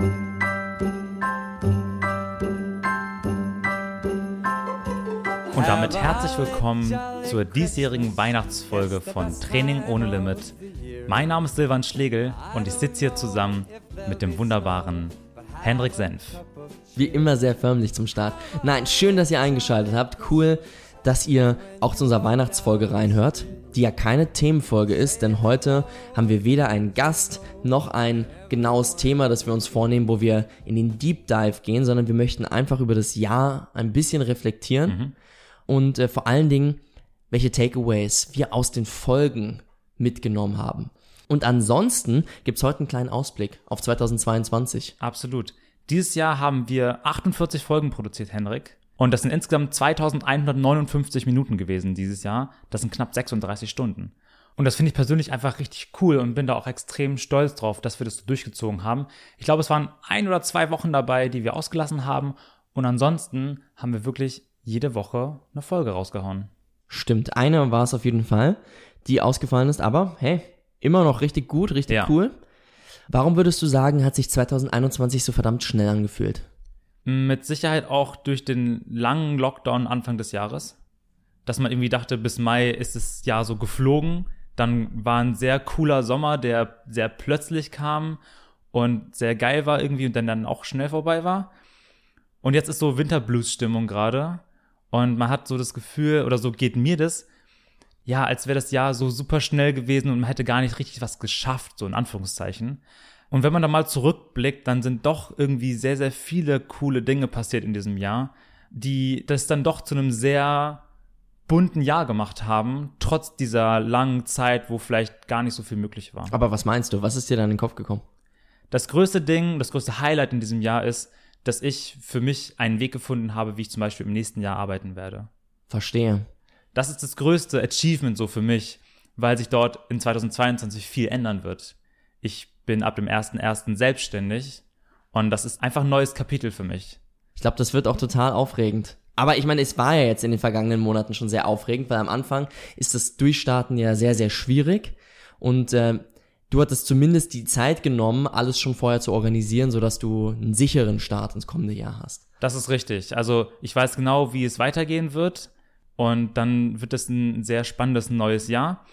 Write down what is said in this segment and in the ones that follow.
Und damit herzlich willkommen zur diesjährigen Weihnachtsfolge von Training ohne Limit. Mein Name ist Silvan Schlegel und ich sitze hier zusammen mit dem wunderbaren Hendrik Senf. Wie immer sehr förmlich zum Start. Nein, schön, dass ihr eingeschaltet habt. Cool, dass ihr auch zu unserer Weihnachtsfolge reinhört, die ja keine Themenfolge ist, denn heute haben wir weder einen Gast noch ein genaues Thema, das wir uns vornehmen, wo wir in den Deep Dive gehen, sondern wir möchten einfach über das Jahr ein bisschen reflektieren mhm. und äh, vor allen Dingen, welche Takeaways wir aus den Folgen mitgenommen haben. Und ansonsten gibt's heute einen kleinen Ausblick auf 2022. Absolut. Dieses Jahr haben wir 48 Folgen produziert, Henrik. Und das sind insgesamt 2159 Minuten gewesen dieses Jahr. Das sind knapp 36 Stunden. Und das finde ich persönlich einfach richtig cool und bin da auch extrem stolz drauf, dass wir das so durchgezogen haben. Ich glaube, es waren ein oder zwei Wochen dabei, die wir ausgelassen haben. Und ansonsten haben wir wirklich jede Woche eine Folge rausgehauen. Stimmt, eine war es auf jeden Fall, die ausgefallen ist. Aber hey, immer noch richtig gut, richtig ja. cool. Warum würdest du sagen, hat sich 2021 so verdammt schnell angefühlt? Mit Sicherheit auch durch den langen Lockdown Anfang des Jahres. Dass man irgendwie dachte, bis Mai ist das Jahr so geflogen. Dann war ein sehr cooler Sommer, der sehr plötzlich kam und sehr geil war irgendwie und dann, dann auch schnell vorbei war. Und jetzt ist so Winterblues-Stimmung gerade. Und man hat so das Gefühl, oder so geht mir das, ja, als wäre das Jahr so super schnell gewesen und man hätte gar nicht richtig was geschafft, so in Anführungszeichen. Und wenn man da mal zurückblickt, dann sind doch irgendwie sehr, sehr viele coole Dinge passiert in diesem Jahr, die das dann doch zu einem sehr bunten Jahr gemacht haben, trotz dieser langen Zeit, wo vielleicht gar nicht so viel möglich war. Aber was meinst du? Was ist dir da in den Kopf gekommen? Das größte Ding, das größte Highlight in diesem Jahr ist, dass ich für mich einen Weg gefunden habe, wie ich zum Beispiel im nächsten Jahr arbeiten werde. Verstehe das ist das größte Achievement so für mich, weil sich dort in 2022 viel ändern wird. Ich bin ab dem 1.1. selbstständig und das ist einfach ein neues Kapitel für mich. Ich glaube, das wird auch total aufregend. Aber ich meine, es war ja jetzt in den vergangenen Monaten schon sehr aufregend, weil am Anfang ist das Durchstarten ja sehr, sehr schwierig und äh, du hattest zumindest die Zeit genommen, alles schon vorher zu organisieren, sodass du einen sicheren Start ins kommende Jahr hast. Das ist richtig. Also ich weiß genau, wie es weitergehen wird. Und dann wird es ein sehr spannendes neues Jahr.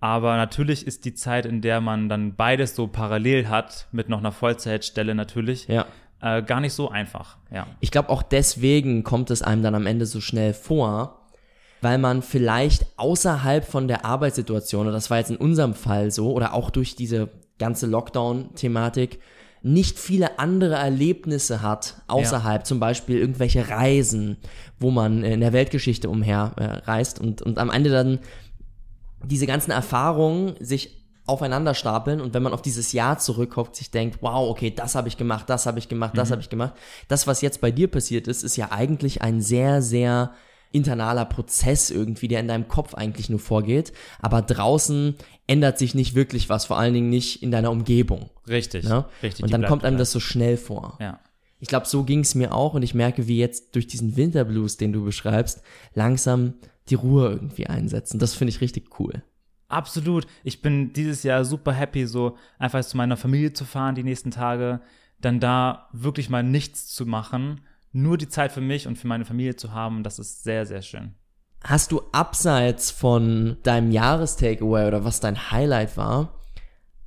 Aber natürlich ist die Zeit, in der man dann beides so parallel hat, mit noch einer Vollzeitstelle natürlich, ja. äh, gar nicht so einfach. Ja. Ich glaube, auch deswegen kommt es einem dann am Ende so schnell vor, weil man vielleicht außerhalb von der Arbeitssituation, und das war jetzt in unserem Fall so, oder auch durch diese ganze Lockdown-Thematik, nicht viele andere Erlebnisse hat außerhalb, ja. zum Beispiel irgendwelche Reisen, wo man in der Weltgeschichte umher äh, und, und am Ende dann diese ganzen Erfahrungen sich aufeinander stapeln und wenn man auf dieses Jahr zurückguckt, sich denkt, wow, okay, das habe ich gemacht, das habe ich gemacht, das mhm. habe ich gemacht. Das, was jetzt bei dir passiert ist, ist ja eigentlich ein sehr, sehr internaler Prozess irgendwie, der in deinem Kopf eigentlich nur vorgeht. Aber draußen ändert sich nicht wirklich was, vor allen Dingen nicht in deiner Umgebung. Richtig. Ne? richtig und dann kommt einem das so schnell vor. Ja. Ich glaube, so ging es mir auch und ich merke, wie jetzt durch diesen Winterblues, den du beschreibst, langsam die Ruhe irgendwie einsetzen. Das finde ich richtig cool. Absolut. Ich bin dieses Jahr super happy, so einfach zu meiner Familie zu fahren die nächsten Tage, dann da wirklich mal nichts zu machen nur die Zeit für mich und für meine Familie zu haben. Das ist sehr, sehr schön. Hast du abseits von deinem Jahrestakeaway oder was dein Highlight war,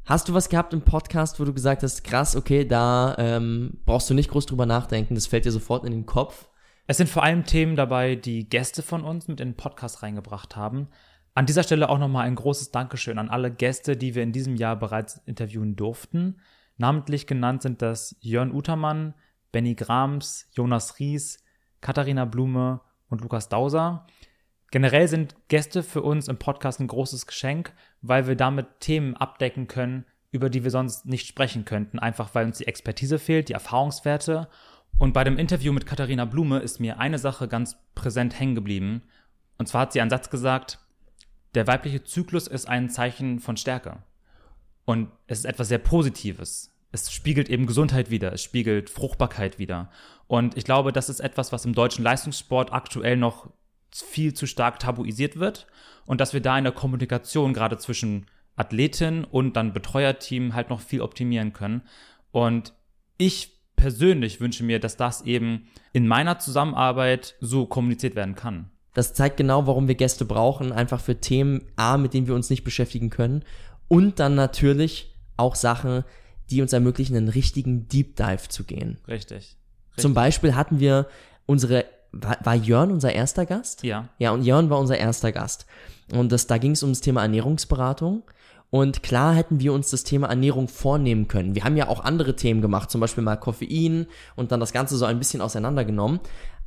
hast du was gehabt im Podcast, wo du gesagt hast, krass, okay, da ähm, brauchst du nicht groß drüber nachdenken, das fällt dir sofort in den Kopf? Es sind vor allem Themen dabei, die Gäste von uns mit in den Podcast reingebracht haben. An dieser Stelle auch nochmal ein großes Dankeschön an alle Gäste, die wir in diesem Jahr bereits interviewen durften. Namentlich genannt sind das Jörn Utermann, Benny Grams, Jonas Ries, Katharina Blume und Lukas Dauser. Generell sind Gäste für uns im Podcast ein großes Geschenk, weil wir damit Themen abdecken können, über die wir sonst nicht sprechen könnten, einfach weil uns die Expertise fehlt, die Erfahrungswerte. Und bei dem Interview mit Katharina Blume ist mir eine Sache ganz präsent hängen geblieben. Und zwar hat sie einen Satz gesagt, der weibliche Zyklus ist ein Zeichen von Stärke. Und es ist etwas sehr Positives es spiegelt eben Gesundheit wieder, es spiegelt Fruchtbarkeit wieder. Und ich glaube, das ist etwas, was im deutschen Leistungssport aktuell noch viel zu stark tabuisiert wird und dass wir da in der Kommunikation gerade zwischen Athletin und dann Betreuerteam halt noch viel optimieren können. Und ich persönlich wünsche mir, dass das eben in meiner Zusammenarbeit so kommuniziert werden kann. Das zeigt genau, warum wir Gäste brauchen, einfach für Themen A, mit denen wir uns nicht beschäftigen können und dann natürlich auch Sachen, die uns ermöglichen, einen richtigen Deep Dive zu gehen. Richtig. Richtig. Zum Beispiel hatten wir unsere, war, war Jörn unser erster Gast? Ja. Ja, und Jörn war unser erster Gast. Und das, da ging es um das Thema Ernährungsberatung. Und klar hätten wir uns das Thema Ernährung vornehmen können. Wir haben ja auch andere Themen gemacht, zum Beispiel mal Koffein und dann das Ganze so ein bisschen auseinandergenommen.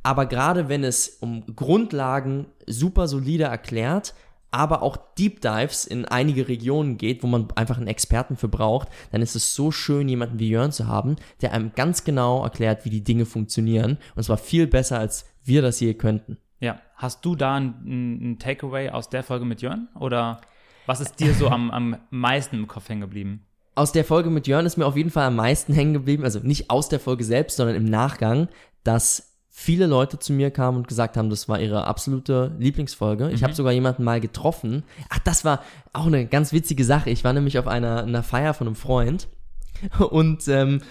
Aber gerade wenn es um Grundlagen super solide erklärt, aber auch Deep Dives in einige Regionen geht, wo man einfach einen Experten für braucht, dann ist es so schön, jemanden wie Jörn zu haben, der einem ganz genau erklärt, wie die Dinge funktionieren. Und zwar viel besser, als wir das je könnten. Ja. Hast du da ein, ein Takeaway aus der Folge mit Jörn? Oder was ist dir so am, am meisten im Kopf hängen geblieben? Aus der Folge mit Jörn ist mir auf jeden Fall am meisten hängen geblieben, also nicht aus der Folge selbst, sondern im Nachgang, dass viele Leute zu mir kamen und gesagt haben, das war ihre absolute Lieblingsfolge. Ich habe sogar jemanden mal getroffen. Ach, das war auch eine ganz witzige Sache. Ich war nämlich auf einer, einer Feier von einem Freund und ähm,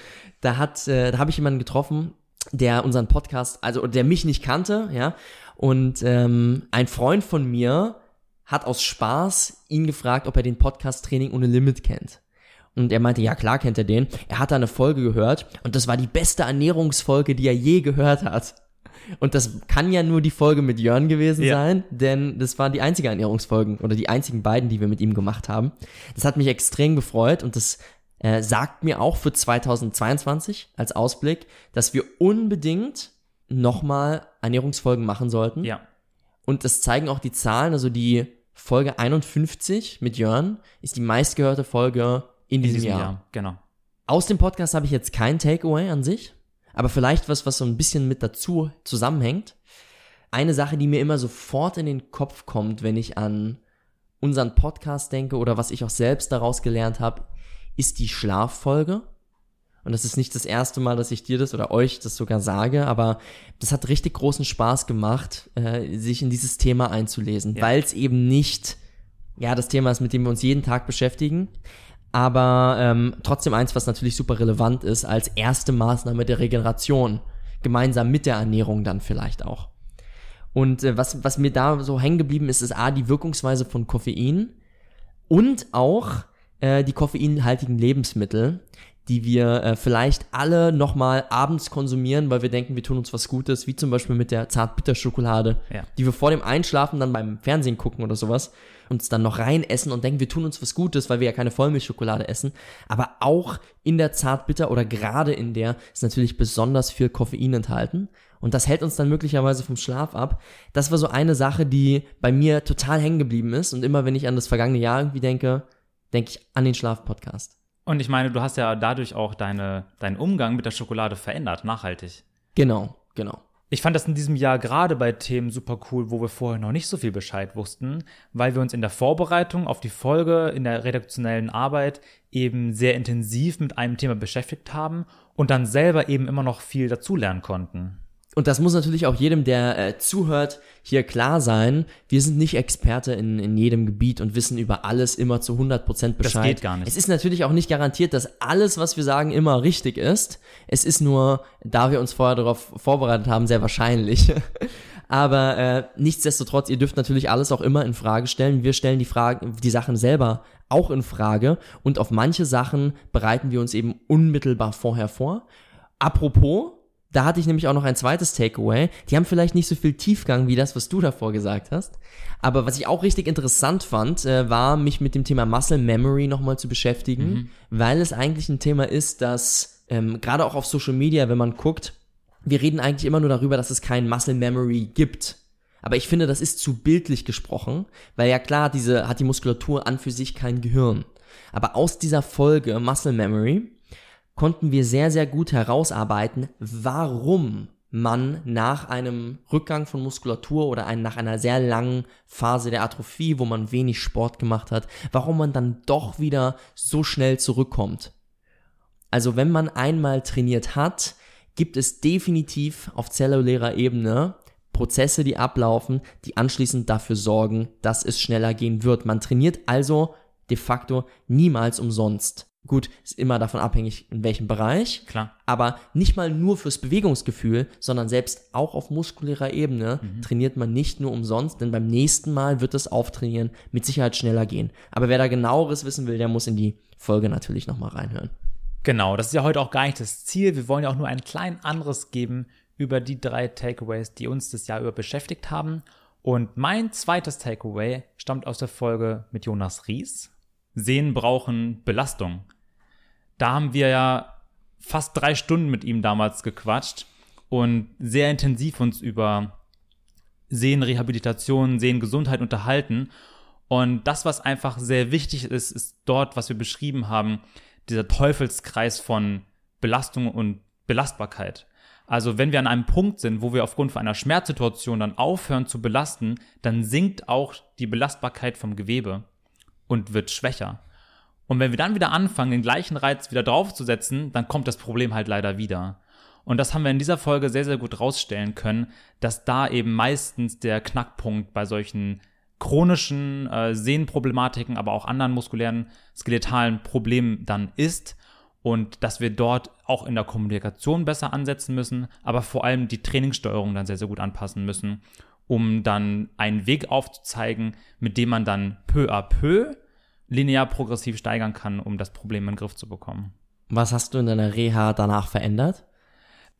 da hat, äh, da habe ich jemanden getroffen, der unseren Podcast, also der mich nicht kannte, ja. Und ähm, ein Freund von mir hat aus Spaß ihn gefragt, ob er den Podcast Training ohne Limit kennt. Und er meinte, ja klar kennt er den. Er hat da eine Folge gehört und das war die beste Ernährungsfolge, die er je gehört hat. Und das kann ja nur die Folge mit Jörn gewesen Ja. sein, denn das waren die einzige Ernährungsfolgen oder die einzigen beiden, die wir mit ihm gemacht haben. Das hat mich extrem gefreut und das äh, sagt mir auch für 2022 als Ausblick, dass wir unbedingt nochmal Ernährungsfolgen machen sollten. Ja. Und das zeigen auch die Zahlen, also die Folge 51 mit Jörn ist die meistgehörte Folge in In diesem, diesem Jahr. Jahr. Genau. Aus dem Podcast habe ich jetzt kein Takeaway an sich, aber vielleicht was, was so ein bisschen mit dazu zusammenhängt. Eine Sache, die mir immer sofort in den Kopf kommt, wenn ich an unseren Podcast denke oder was ich auch selbst daraus gelernt habe, ist die Schlaffolge. Und das ist nicht das erste Mal, dass ich dir das oder euch das sogar sage, aber das hat richtig großen Spaß gemacht, äh, sich in dieses Thema einzulesen, Ja. weil es eben nicht, ja, das Thema ist, mit dem wir uns jeden Tag beschäftigen, aber ähm, trotzdem eins, was natürlich super relevant ist, als erste Maßnahme der Regeneration, gemeinsam mit der Ernährung dann vielleicht auch. Und äh, was, was mir da so hängen geblieben ist, ist A, die Wirkungsweise von Koffein und auch äh, die koffeinhaltigen Lebensmittel, die wir äh, vielleicht alle nochmal abends konsumieren, weil wir denken, wir tun uns was Gutes, wie zum Beispiel mit der Zartbitterschokolade, Ja. die wir vor dem Einschlafen dann beim Fernsehen gucken oder sowas, uns dann noch rein essen und denken, wir tun uns was Gutes, weil wir ja keine Vollmilchschokolade essen. Aber auch in der Zartbitter oder gerade in der ist natürlich besonders viel Koffein enthalten. Und das hält uns dann möglicherweise vom Schlaf ab. Das war so eine Sache, die bei mir total hängen geblieben ist. Und immer wenn ich an das vergangene Jahr irgendwie denke, denke ich an den Schlaf-Podcast. Und ich meine, du hast ja dadurch auch deine, deinen Umgang mit der Schokolade verändert, nachhaltig. Genau, genau. Ich fand das in diesem Jahr gerade bei Themen super cool, wo wir vorher noch nicht so viel Bescheid wussten, weil wir uns in der Vorbereitung auf die Folge, in der redaktionellen Arbeit eben sehr intensiv mit einem Thema beschäftigt haben und dann selber eben immer noch viel dazulernen konnten. Und das muss natürlich auch jedem, der äh, zuhört, hier klar sein. Wir sind nicht Experte in, in jedem Gebiet und wissen über alles immer zu 100% Bescheid. geht gar nicht. Es ist natürlich auch nicht garantiert, dass alles, was wir sagen, immer richtig ist. Es ist nur, da wir uns vorher darauf vorbereitet haben, sehr wahrscheinlich. Aber äh, nichtsdestotrotz, ihr dürft natürlich alles auch immer in Frage stellen. Wir stellen die Fragen, die Sachen selber auch in Frage und auf manche Sachen bereiten wir uns eben unmittelbar vorher vor. Apropos, da hatte ich nämlich auch noch ein zweites Takeaway. Die haben vielleicht nicht so viel Tiefgang wie das, was du davor gesagt hast. Aber was ich auch richtig interessant fand, äh, war, mich mit dem Thema Muscle Memory nochmal zu beschäftigen, weil es eigentlich ein Thema ist, das ähm, gerade auch auf Social Media, wenn man guckt, wir reden eigentlich immer nur darüber, dass es kein Muscle Memory gibt. Aber ich finde, das ist zu bildlich gesprochen, weil ja klar, diese hat die Muskulatur an für sich kein Gehirn. Aber aus dieser Folge Muscle Memory konnten wir sehr, sehr gut herausarbeiten, warum man nach einem Rückgang von Muskulatur oder ein, nach einer sehr langen Phase der Atrophie, wo man wenig Sport gemacht hat, warum man dann doch wieder so schnell zurückkommt. Also wenn man einmal trainiert hat, gibt es definitiv auf zellulärer Ebene Prozesse, die ablaufen, die anschließend dafür sorgen, dass es schneller gehen wird. Man trainiert also de facto niemals umsonst. Gut, ist immer davon abhängig, in welchem Bereich. Klar. Aber nicht mal nur fürs Bewegungsgefühl, sondern selbst auch auf muskulärer Ebene Mhm. trainiert man nicht nur umsonst, denn beim nächsten Mal wird das Auftrainieren mit Sicherheit schneller gehen. Aber wer da genaueres wissen will, der muss in die Folge natürlich nochmal reinhören. Genau, das ist ja heute auch gar nicht das Ziel. Wir wollen ja auch nur ein klein anderes geben über die drei Takeaways, die uns das Jahr über beschäftigt haben. Und mein zweites Takeaway stammt aus der Folge mit Jonas Ries. Sehen brauchen Belastung. Da haben wir ja fast drei Stunden mit ihm damals gequatscht und sehr intensiv uns über Sehnenrehabilitation, Sehnengesundheit unterhalten. Und das, was einfach sehr wichtig ist, ist dort, was wir beschrieben haben, dieser Teufelskreis von Belastung und Belastbarkeit. Also wenn wir an einem Punkt sind, wo wir aufgrund von einer Schmerzsituation dann aufhören zu belasten, dann sinkt auch die Belastbarkeit vom Gewebe und wird schwächer. Und wenn wir dann wieder anfangen, den gleichen Reiz wieder draufzusetzen, dann kommt das Problem halt leider wieder. Und das haben wir in dieser Folge sehr, sehr gut rausstellen können, dass da eben meistens der Knackpunkt bei solchen chronischen äh, Sehnenproblematiken, aber auch anderen muskulären, skeletalen Problemen dann ist und dass wir dort auch in der Kommunikation besser ansetzen müssen, aber vor allem die Trainingssteuerung dann sehr, sehr gut anpassen müssen, um dann einen Weg aufzuzeigen, mit dem man dann peu à peu linear progressiv steigern kann, um das Problem in den Griff zu bekommen. Was hast du in deiner Reha danach verändert?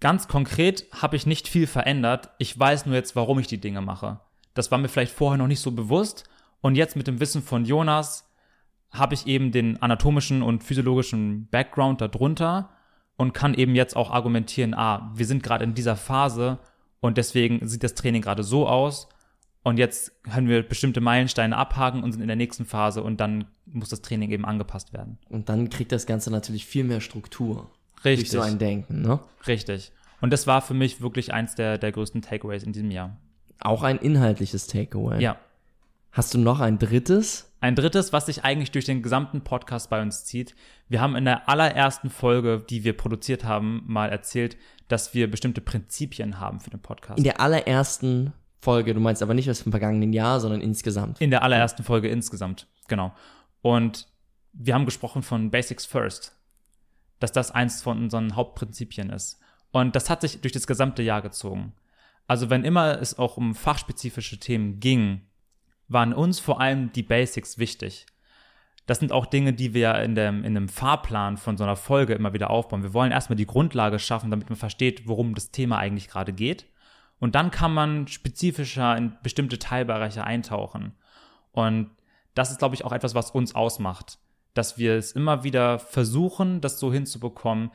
Ganz konkret habe ich nicht viel verändert. Ich weiß nur jetzt, warum ich die Dinge mache. Das war mir vielleicht vorher noch nicht so bewusst. Und jetzt mit dem Wissen von Jonas habe ich eben den anatomischen und physiologischen Background darunter und kann eben jetzt auch argumentieren, ah, wir sind gerade in dieser Phase und deswegen sieht das Training gerade so aus. Und jetzt können wir bestimmte Meilensteine abhaken und sind in der nächsten Phase und dann muss das Training eben angepasst werden. Und dann kriegt das Ganze natürlich viel mehr Struktur. Richtig. Durch so ein Denken, ne? Richtig. Und das war für mich wirklich eins der, der größten Takeaways in diesem Jahr. Auch ein inhaltliches Takeaway. Ja. Hast du noch ein drittes? Ein drittes, was sich eigentlich durch den gesamten Podcast bei uns zieht. Wir haben in der allerersten Folge, die wir produziert haben, mal erzählt, dass wir bestimmte Prinzipien haben für den Podcast. In der allerersten Folge, du meinst aber nicht aus dem vergangenen Jahr, sondern insgesamt. In der allerersten Folge insgesamt, genau. Und wir haben gesprochen von Basics First, dass das eins von unseren Hauptprinzipien ist. Und das hat sich durch das gesamte Jahr gezogen. Also wenn immer es auch um fachspezifische Themen ging, waren uns vor allem die Basics wichtig. Das sind auch Dinge, die wir in, dem, in einem Fahrplan von so einer Folge immer wieder aufbauen. Wir wollen erstmal die Grundlage schaffen, damit man versteht, worum das Thema eigentlich gerade geht. Und dann kann man spezifischer in bestimmte Teilbereiche eintauchen. Und das ist, glaube ich, auch etwas, was uns ausmacht. Dass wir es immer wieder versuchen, das so hinzubekommen,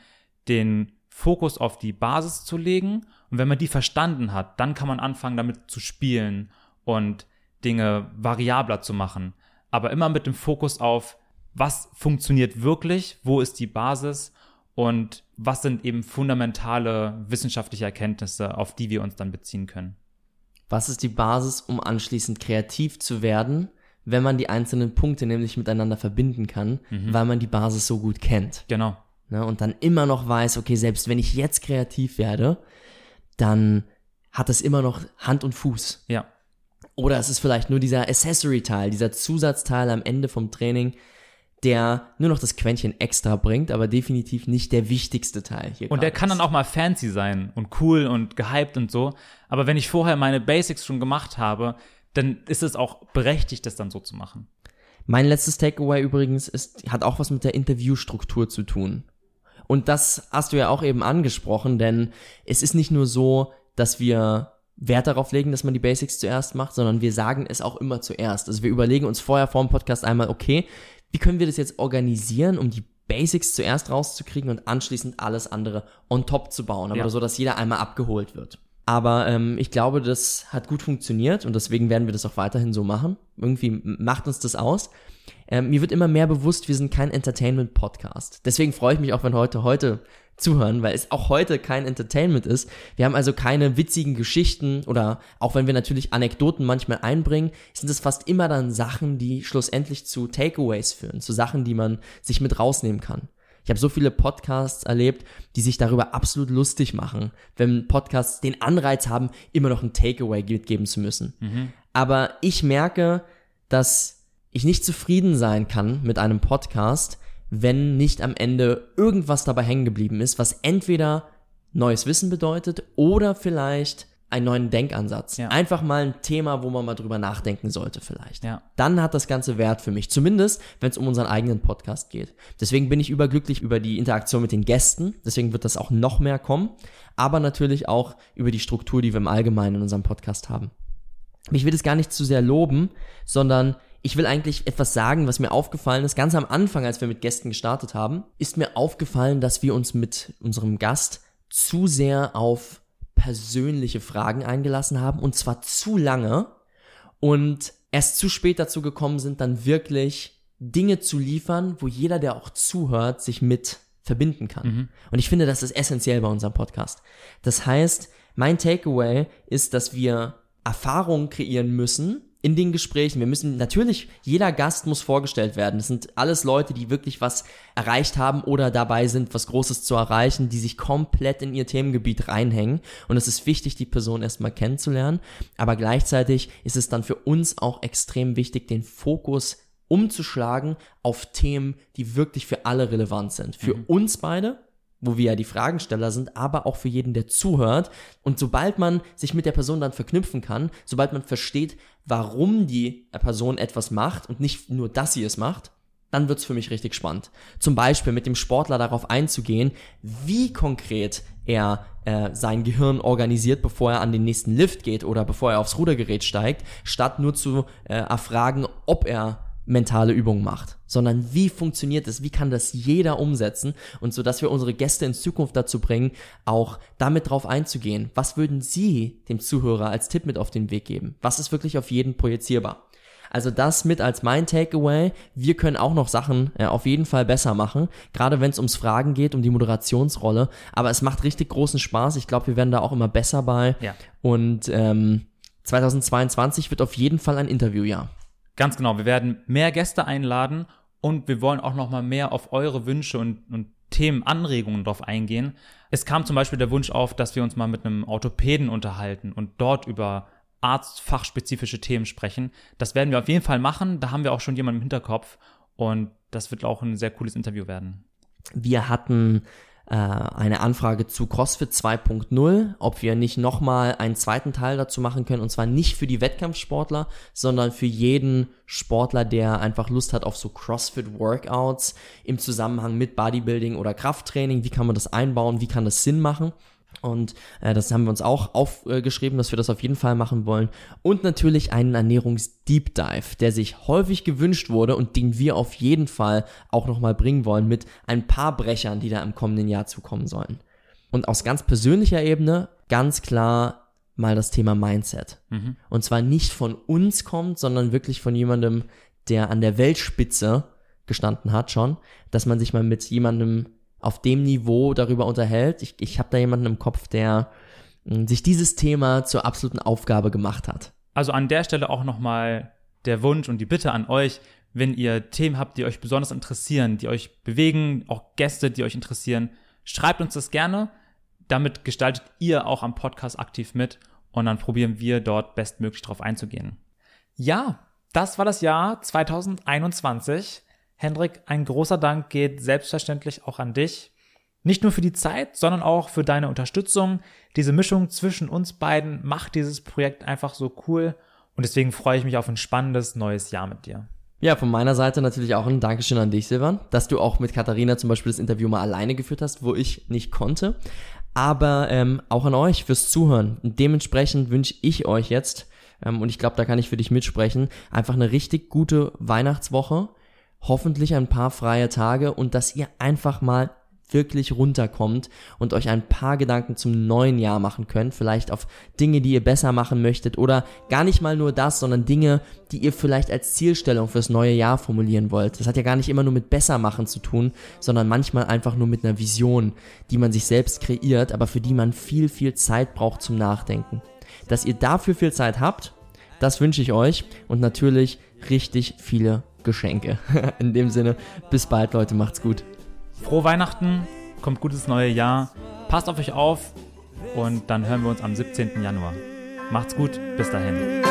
den Fokus auf die Basis zu legen. Und wenn man die verstanden hat, dann kann man anfangen, damit zu spielen und Dinge variabler zu machen. Aber immer mit dem Fokus auf, was funktioniert wirklich, wo ist die Basis und was sind eben fundamentale wissenschaftliche Erkenntnisse, auf die wir uns dann beziehen können. Was ist die Basis, um anschließend kreativ zu werden, wenn man die einzelnen Punkte nämlich miteinander verbinden kann, weil man die Basis so gut kennt? Genau. Ne, und dann immer noch weiß, okay, selbst wenn ich jetzt kreativ werde, dann hat es immer noch Hand und Fuß. Ja. Oder es ist vielleicht nur dieser Accessory-Teil, dieser Zusatzteil am Ende vom Training, der nur noch das Quäntchen extra bringt, aber definitiv nicht der wichtigste Teil hier. Und der gerade kann ist. dann auch mal fancy sein und cool und gehypt und so. Aber wenn ich vorher meine Basics schon gemacht habe, dann ist es auch berechtigt, das dann so zu machen. Mein letztes Takeaway übrigens ist, hat auch was mit der Interviewstruktur zu tun. Und das hast du ja auch eben angesprochen, denn es ist nicht nur so, dass wir Wert darauf legen, dass man die Basics zuerst macht, sondern wir sagen es auch immer zuerst. Also wir überlegen uns vorher vor dem Podcast einmal, okay, wie können wir das jetzt organisieren, um die Basics zuerst rauszukriegen und anschließend alles andere on top zu bauen, aber Ja. so, dass jeder einmal abgeholt wird. Aber ähm, ich glaube, das hat gut funktioniert und deswegen werden wir das auch weiterhin so machen. Irgendwie macht uns das aus. Ähm, mir wird immer mehr bewusst, wir sind kein Entertainment-Podcast. Deswegen freue ich mich auch, wenn heute heute zuhören, weil es auch heute kein Entertainment ist. Wir haben also keine witzigen Geschichten oder auch wenn wir natürlich Anekdoten manchmal einbringen, sind es fast immer dann Sachen, die schlussendlich zu Takeaways führen, zu Sachen, die man sich mit rausnehmen kann. Ich habe so viele Podcasts erlebt, die sich darüber absolut lustig machen, wenn Podcasts den Anreiz haben, immer noch ein Takeaway mitgeben zu müssen. Aber ich merke, dass ich nicht zufrieden sein kann mit einem Podcast, wenn nicht am Ende irgendwas dabei hängen geblieben ist, was entweder neues Wissen bedeutet oder vielleicht einen neuen Denkansatz. Ja. Einfach mal ein Thema, wo man mal drüber nachdenken sollte vielleicht. Ja. Dann hat das Ganze Wert für mich. Zumindest, wenn es um unseren eigenen Podcast geht. Deswegen bin ich überglücklich über die Interaktion mit den Gästen. Deswegen wird das auch noch mehr kommen. Aber natürlich auch über die Struktur, die wir im Allgemeinen in unserem Podcast haben. Ich will es gar nicht zu sehr loben, sondern ich will eigentlich etwas sagen, was mir aufgefallen ist. Ganz am Anfang, als wir mit Gästen gestartet haben, ist mir aufgefallen, dass wir uns mit unserem Gast zu sehr auf persönliche Fragen eingelassen haben und zwar zu lange und erst zu spät dazu gekommen sind, dann wirklich Dinge zu liefern, wo jeder, der auch zuhört, sich mit verbinden kann. Und ich finde, das ist essentiell bei unserem Podcast. Das heißt, mein Takeaway ist, dass wir Erfahrungen kreieren müssen in den Gesprächen. Wir müssen natürlich, jeder Gast muss vorgestellt werden. Das sind alles Leute, die wirklich was erreicht haben oder dabei sind, was Großes zu erreichen, die sich komplett in ihr Themengebiet reinhängen. Und es ist wichtig, die Person erstmal kennenzulernen. Aber gleichzeitig ist es dann für uns auch extrem wichtig, den Fokus umzuschlagen auf Themen, die wirklich für alle relevant sind. Für uns beide, wo wir ja die Fragensteller sind, aber auch für jeden, der zuhört. Und sobald man sich mit der Person dann verknüpfen kann, sobald man versteht, warum die Person etwas macht und nicht nur, dass sie es macht, dann wird's für mich richtig spannend. Zum Beispiel mit dem Sportler darauf einzugehen, wie konkret er äh, sein Gehirn organisiert, bevor er an den nächsten Lift geht oder bevor er aufs Rudergerät steigt, statt nur zu äh, erfragen, ob er mentale Übungen macht, sondern wie funktioniert es, wie kann das jeder umsetzen und so, dass wir unsere Gäste in Zukunft dazu bringen, auch damit drauf einzugehen. Was würden Sie dem Zuhörer als Tipp mit auf den Weg geben? Was ist wirklich auf jeden projizierbar? Also das mit als mein Takeaway. Wir können auch noch Sachen äh, auf jeden Fall besser machen, gerade wenn es ums Fragen geht, um die Moderationsrolle. Aber es macht richtig großen Spaß. Ich glaube, wir werden da auch immer besser bei. Ja. Und ähm, 2022 wird auf jeden Fall ein Interviewjahr. Ganz genau. Wir werden mehr Gäste einladen und wir wollen auch noch mal mehr auf eure Wünsche und, und Themen, Anregungen drauf eingehen. Es kam zum Beispiel der Wunsch auf, dass wir uns mal mit einem Orthopäden unterhalten und dort über arztfachspezifische Themen sprechen. Das werden wir auf jeden Fall machen. Da haben wir auch schon jemanden im Hinterkopf und das wird auch ein sehr cooles Interview werden. Wir hatten eine Anfrage zu CrossFit 2.0, ob wir nicht nochmal einen zweiten Teil dazu machen können. Und zwar nicht für die Wettkampfsportler, sondern für jeden Sportler, der einfach Lust hat auf so CrossFit-Workouts im Zusammenhang mit Bodybuilding oder Krafttraining. Wie kann man das einbauen? Wie kann das Sinn machen? Und äh, das haben wir uns auch aufgeschrieben, dass wir das auf jeden Fall machen wollen. Und natürlich einen Ernährungs-Deep Dive, der sich häufig gewünscht wurde und den wir auf jeden Fall auch nochmal bringen wollen mit ein paar Brechern, die da im kommenden Jahr zukommen sollen. Und aus ganz persönlicher Ebene ganz klar mal das Thema Mindset. Und zwar nicht von uns kommt, sondern wirklich von jemandem, der an der Weltspitze gestanden hat schon, dass man sich mal mit jemandem auf dem Niveau darüber unterhält. Ich, ich habe da jemanden im Kopf, der mh, sich dieses Thema zur absoluten Aufgabe gemacht hat. Also an der Stelle auch nochmal der Wunsch und die Bitte an euch, wenn ihr Themen habt, die euch besonders interessieren, die euch bewegen, auch Gäste, die euch interessieren, schreibt uns das gerne. Damit gestaltet ihr auch am Podcast aktiv mit und dann probieren wir dort bestmöglich drauf einzugehen. Ja, das war das Jahr 2021. Hendrik, ein großer Dank geht selbstverständlich auch an dich. Nicht nur für die Zeit, sondern auch für deine Unterstützung. Diese Mischung zwischen uns beiden macht dieses Projekt einfach so cool und deswegen freue ich mich auf ein spannendes neues Jahr mit dir. Ja, von meiner Seite natürlich auch ein Dankeschön an dich, Silvan, dass du auch mit Katharina zum Beispiel das Interview mal alleine geführt hast, wo ich nicht konnte. Aber ähm, auch an euch fürs Zuhören. Dementsprechend wünsche ich euch jetzt, ähm, und ich glaube, da kann ich für dich mitsprechen, einfach eine richtig gute Weihnachtswoche, hoffentlich ein paar freie Tage und dass ihr einfach mal wirklich runterkommt und euch ein paar Gedanken zum neuen Jahr machen könnt, vielleicht auf Dinge, die ihr besser machen möchtet oder gar nicht mal nur das, sondern Dinge, die ihr vielleicht als Zielstellung fürs neue Jahr formulieren wollt. Das hat ja gar nicht immer nur mit besser machen zu tun, sondern manchmal einfach nur mit einer Vision, die man sich selbst kreiert, aber für die man viel, viel Zeit braucht zum Nachdenken. Dass ihr dafür viel Zeit habt, das wünsche ich euch und natürlich richtig viele Geschenke. In dem Sinne, bis bald Leute, macht's gut. Frohe Weihnachten, kommt gutes neue Jahr, passt auf euch auf und dann hören wir uns am 17. Januar. Macht's gut, bis dahin.